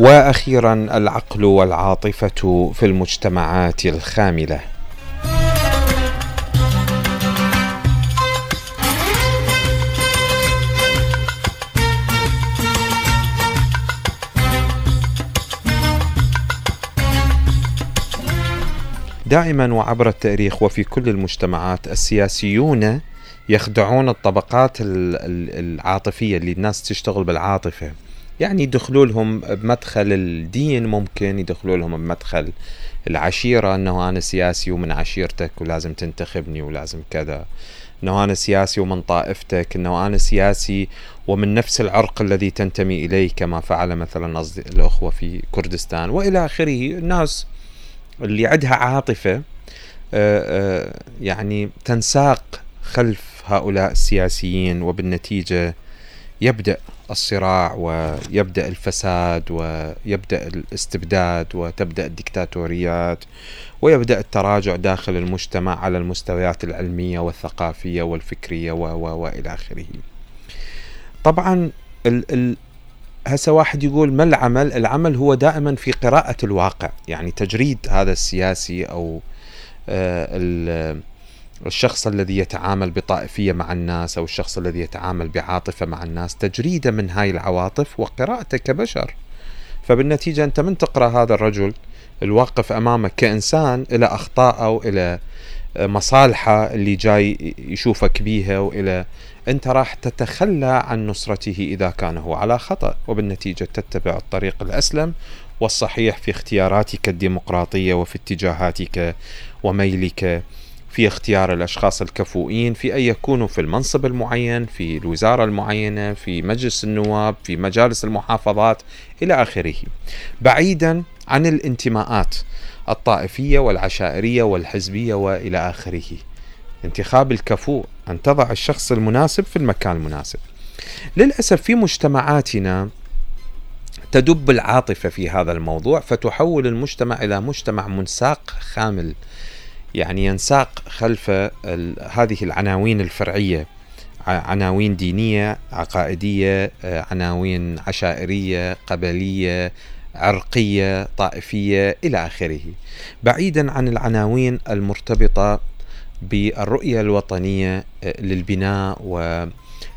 وأخيرا العقل والعاطفة في المجتمعات الخاملة. دائما وعبر التاريخ وفي كل المجتمعات السياسيون يخدعون الطبقات العاطفية اللي الناس تشتغل بالعاطفة. يعني يدخلوا لهم بمدخل الدين ممكن يدخلوا لهم بمدخل العشيرة أنه أنا سياسي ومن عشيرتك ولازم تنتخبني ولازم كذا. أنه أنا سياسي ومن طائفتك أنه أنا سياسي ومن نفس العرق الذي تنتمي إليه كما فعل مثلا الأخوة في كردستان. وإلى آخره الناس اللي عندها عاطفة آه، آه، يعني تنساق خلف هؤلاء السياسيين وبالنتيجة يبدأ الصراع ويبدأ الفساد ويبدأ الاستبداد وتبدأ الدكتاتوريات ويبدأ التراجع داخل المجتمع على المستويات العلمية والثقافية والفكرية و و وإلى آخره. طبعا ال ال هسه واحد يقول ما العمل؟ العمل هو دائما في قراءة الواقع، يعني تجريد هذا السياسي أو آه الشخص الذي يتعامل بطائفية مع الناس أو الشخص الذي يتعامل بعاطفة مع الناس تجريده من هاي العواطف وقراءته كبشر. فبالنتيجة أنت من تقرأ هذا الرجل الواقف أمامك كإنسان إلى أخطاءه وإلى مصالحة اللي جاي يشوفك بيها وإلى أنت راح تتخلى عن نصرته إذا كان هو على خطأ. وبالنتيجة تتبع الطريق الأسلم والصحيح في اختياراتك الديمقراطية وفي اتجاهاتك وميلك في اختيار الأشخاص الكفؤين في أن يكونوا في المنصب المعين في الوزارة المعينة في مجلس النواب في مجالس المحافظات إلى آخره. بعيدا عن الانتماءات الطائفية والعشائرية والحزبية وإلى آخره. انتخاب الكفؤ أن تضع الشخص المناسب في المكان المناسب. للأسف في مجتمعاتنا تدب العاطفة في هذا الموضوع فتحول المجتمع إلى مجتمع منساق خامل. يعني ينساق خلف هذه العناوين الفرعية. عناوين دينية عقائدية عناوين عشائرية قبلية عرقية طائفية إلى آخره. بعيدا عن العناوين المرتبطة بالرؤية الوطنية للبناء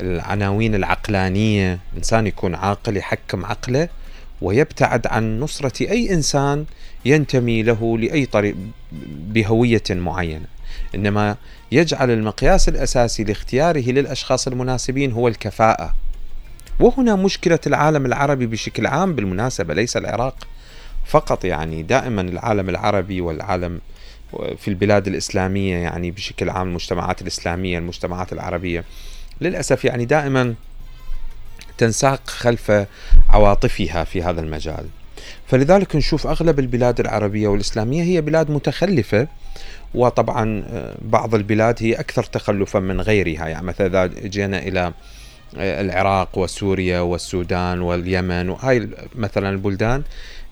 والعناوين العقلانية. إنسان يكون عاقل يحكم عقله ويبتعد عن نصرة أي إنسان ينتمي له لأي طريق بهوية معينة. إنما يجعل المقياس الأساسي لاختياره للأشخاص المناسبين هو الكفاءة. وهنا مشكلة العالم العربي بشكل عام بالمناسبة ليس العراق فقط يعني دائما العالم العربي والعالم في البلاد الإسلامية يعني بشكل عام المجتمعات الإسلامية المجتمعات العربية. للأسف يعني دائما تنساق خلف عواطفها في هذا المجال. فلذلك نشوف أغلب البلاد العربية والإسلامية هي بلاد متخلفة وطبعا آه، بعض البلاد هي أكثر تخلفا من غيرها. يعني مثلا إذا جينا إلى آه، العراق وسوريا والسودان واليمن وهاي مثلا البلدان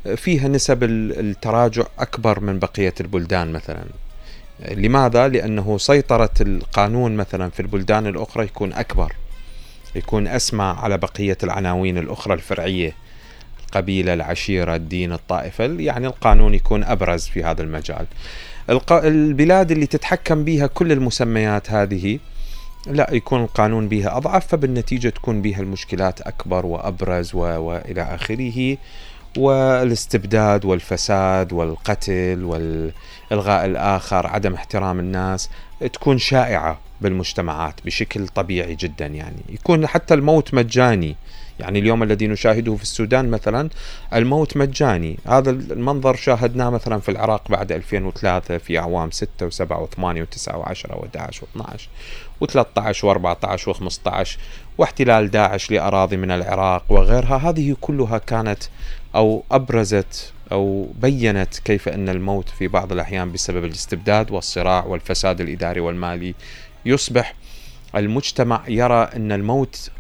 آه، فيها نسب التراجع أكبر من بقية البلدان مثلا. لماذا؟ لأنه سيطرة القانون مثلا في البلدان الأخرى يكون أكبر. يكون أسمى على بقية العناوين الأخرى الفرعية. القبيلة العشيرة الدين الطائفة يعني القانون يكون أبرز في هذا المجال. البلاد اللي تتحكم بها كل المسميات هذه لا يكون القانون بها أضعف فبالنتيجة تكون بها المشكلات أكبر وأبرز و... وإلى آخره. والاستبداد والفساد والقتل والإلغاء الآخر عدم احترام الناس تكون شائعة. بالمجتمعات بشكل طبيعي جدا يعني. يكون حتى الموت مجاني. يعني اليوم الذي نشاهده في السودان مثلا الموت مجاني. هذا المنظر شاهدناه مثلا في العراق بعد 2003 في أعوام 6 و7 و8 و9 و10 و11 و12 و13 و14 و15 واحتلال داعش لأراضي من العراق وغيرها. هذه كلها كانت أو أبرزت أو بينت كيف أن الموت في بعض الأحيان بسبب الاستبداد والصراع والفساد الإداري والمالي يصبح المجتمع يرى أن الموت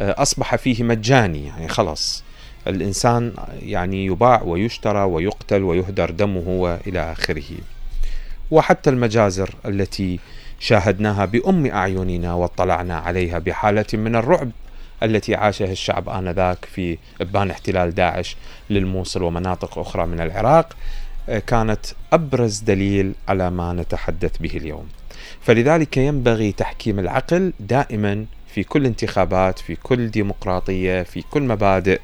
آه، أصبح فيه مجاني يعني خلاص. الإنسان يعني يباع ويشترى ويقتل ويهدر دمه وإلى آخره. وحتى المجازر التي شاهدناها بأم أعيننا واطلعنا عليها بحالة من الرعب التي عاشها الشعب آنذاك في إبان احتلال داعش للموصل ومناطق أخرى من العراق آه، كانت أبرز دليل على ما نتحدث به اليوم. فلذلك ينبغي تحكيم العقل دائما في كل انتخابات في كل ديمقراطية في كل مبادئ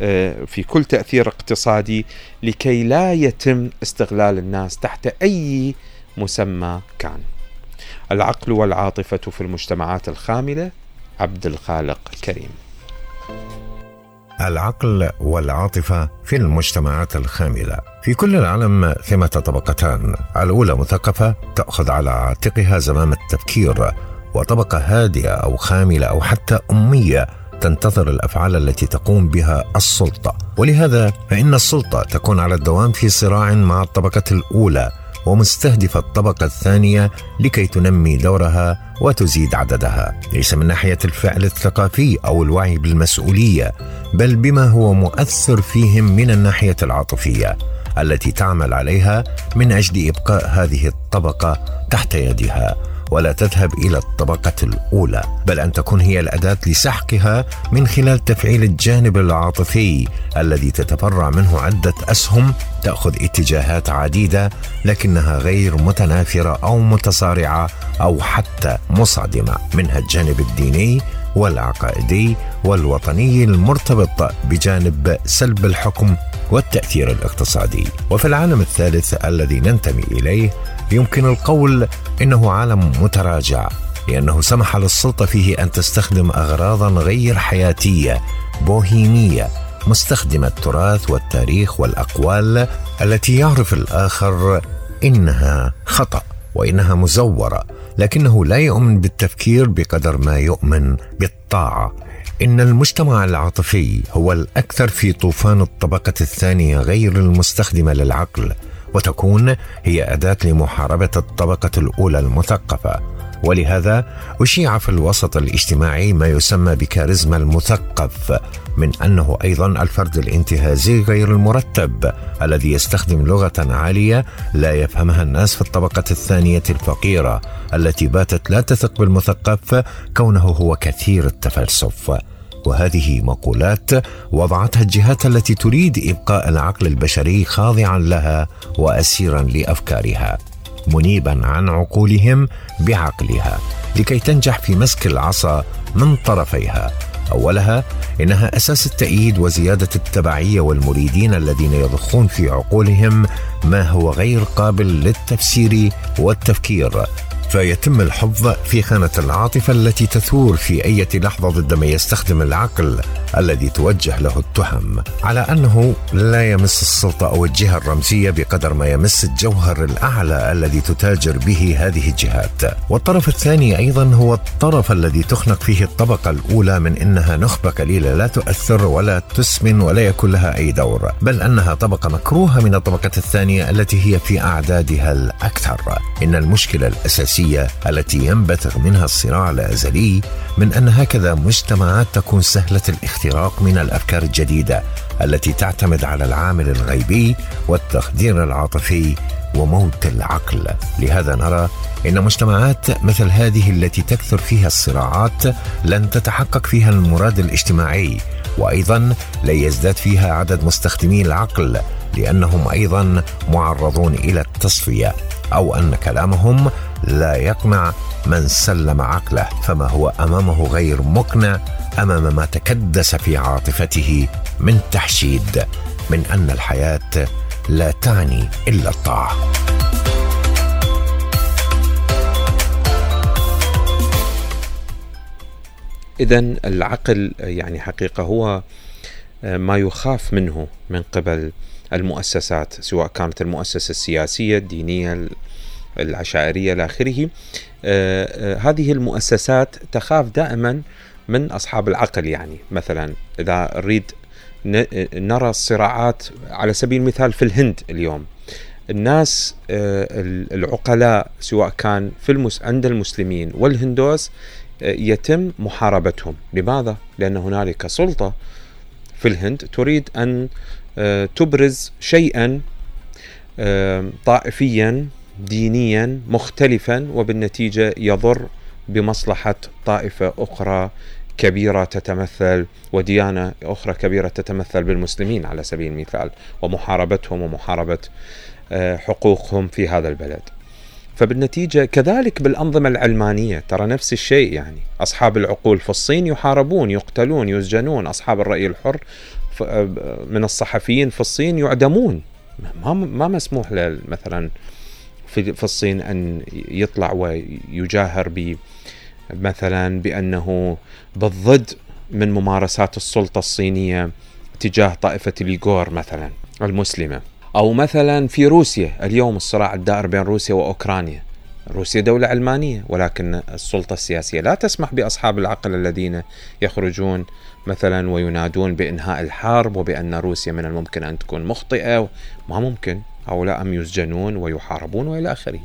آه، في كل تأثير اقتصادي لكي لا يتم استغلال الناس تحت أي مسمى كان. العقل والعاطفة في المجتمعات الخاملة عبد الخالق كريم العقل والعاطفة في المجتمعات الخاملة. في كل العالم ثمة طبقتان. الأولى مثقفة تأخذ على عاتقها زمام التفكير وطبقة هادئة أو خاملة أو حتى أمية تنتظر الأفعال التي تقوم بها السلطة. ولهذا فإن السلطة تكون على الدوام في صراع مع الطبقة الأولى ومستهدفه الطبقة الثانية لكي تنمي دورها وتزيد عددها. ليس من ناحية الفعل الثقافي أو الوعي بالمسؤولية بل بما هو مؤثر فيهم من الناحية العاطفية التي تعمل عليها من أجل إبقاء هذه الطبقة تحت يدها. ولا تذهب إلى الطبقة الأولى بل أن تكون هي الأداة لسحقها من خلال تفعيل الجانب العاطفي الذي تتفرع منه عدة أسهم تأخذ اتجاهات عديدة لكنها غير متنافرة أو متصارعة أو حتى مصادمة. منها الجانب الديني والعقائدي والوطني المرتبط بجانب سلب الحكم والتأثير الاقتصادي. وفي العالم الثالث الذي ننتمي إليه يمكن القول إنه عالم متراجع لأنه سمح للسلطة فيه أن تستخدم اغراضا غير حياتية بوهيمية مستخدمة التراث والتاريخ والأقوال التي يعرف الآخر إنها خطأ وإنها مزورة. لكنه لا يؤمن بالتفكير بقدر ما يؤمن بالطاعة. إن المجتمع العاطفي هو الأكثر في طوفان الطبقة الثانية غير المستخدمة للعقل وتكون هي أداة لمحاربة الطبقة الأولى المثقفة. ولهذا أشيع في الوسط الاجتماعي ما يسمى بكاريزما المثقف من أنه أيضا الفرد الانتهازي غير المرتب الذي يستخدم لغة عالية لا يفهمها الناس في الطبقة الثانية الفقيرة التي باتت لا تثق بالمثقف كونه هو كثير التفلسف. وهذه مقولات وضعتها الجهات التي تريد إبقاء العقل البشري خاضعا لها واسيرا لأفكارها. منيبا عن عقولهم بعقلها لكي تنجح في مسك العصا من طرفيها. أولها إنها أساس التأييد وزيادة التبعية والمريدين الذين يضخون في عقولهم ما هو غير قابل للتفسير والتفكير. فيتم الحفظ في خانة العاطفة التي تثور في أي لحظة ضد من يستخدم العقل. الذي توجه له التهم على أنه لا يمس السلطة أو الجهة الرمزية بقدر ما يمس الجوهر الأعلى الذي تتاجر به هذه الجهات. والطرف الثاني أيضا هو الطرف الذي تخنق فيه الطبقة الأولى من أنها نخبة قليلة لا تؤثر ولا تسمن ولا يكون لها أي دور بل أنها طبقة مكروهة من الطبقة الثانية التي هي في أعدادها الأكثر. إن المشكلة الأساسية النفسيه التي ينبثق منها الصراع الأزلي من أن هكذا مجتمعات تكون سهلة الاختراق من الأفكار الجديدة التي تعتمد على العامل الغيبي والتخدير العاطفي وموت العقل. لهذا نرى إن مجتمعات مثل هذه التي تكثر فيها الصراعات لن تتحقق فيها المراد الاجتماعي وأيضا لن يزداد فيها عدد مستخدمي العقل لأنهم أيضا معرضون إلى التصفية أو أن كلامهم لا يقنع من سلم عقله فما هو أمامه غير مقنع أمام ما تكدس في عاطفته من تحشيد من أن الحياة لا تعني إلا الطاعة. اذا العقل يعني حقيقة هو ما يخاف منه من قبل المؤسسات سواء كانت المؤسسة السياسية الدينية العشائرية إلى آخره آه، آه، هذه المؤسسات تخاف دائما من أصحاب العقل يعني مثلا إذا نريد نرى الصراعات على سبيل المثال في الهند اليوم الناس آه، العقلاء سواء كان في المس عند المسلمين والهندوس يتم محاربتهم لماذا؟ لأن هنالك سلطة في الهند تريد أن تبرز شيئا طائفيا دينيا مختلفا وبالنتيجة يضر بمصلحة طائفة أخرى كبيرة تتمثل وديانة أخرى كبيرة تتمثل بالمسلمين على سبيل المثال ومحاربتهم ومحاربة آه، حقوقهم في هذا البلد. فبالنتيجة كذلك بالأنظمة العلمانية ترى نفس الشيء يعني. أصحاب العقول في الصين يحاربون يقتلون يسجنون. أصحاب الرأي الحر آه، من الصحفيين في الصين يعدمون. ما ما مسموح مثلا في في الصين أن يطلع ويجاهر ب مثلا بأنه بالضد من ممارسات السلطة الصينية تجاه طائفة اليغور مثلا المسلمة. أو مثلا في روسيا اليوم الصراع الدائر بين روسيا وأوكرانيا. روسيا دولة علمانية ولكن السلطة السياسية لا تسمح بأصحاب العقل الذين يخرجون مثلا وينادون بإنهاء الحرب وبأن روسيا من الممكن أن تكون مخطئة ما ممكن. هؤلاء أم يسجنون ويحاربون وإلى آخره.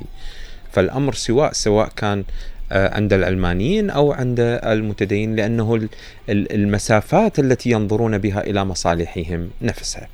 فالأمر سواء سواء كان آه، عند العلمانيين أو عند المتدين لأنه المسافات التي ينظرون بها إلى مصالحهم نفسها.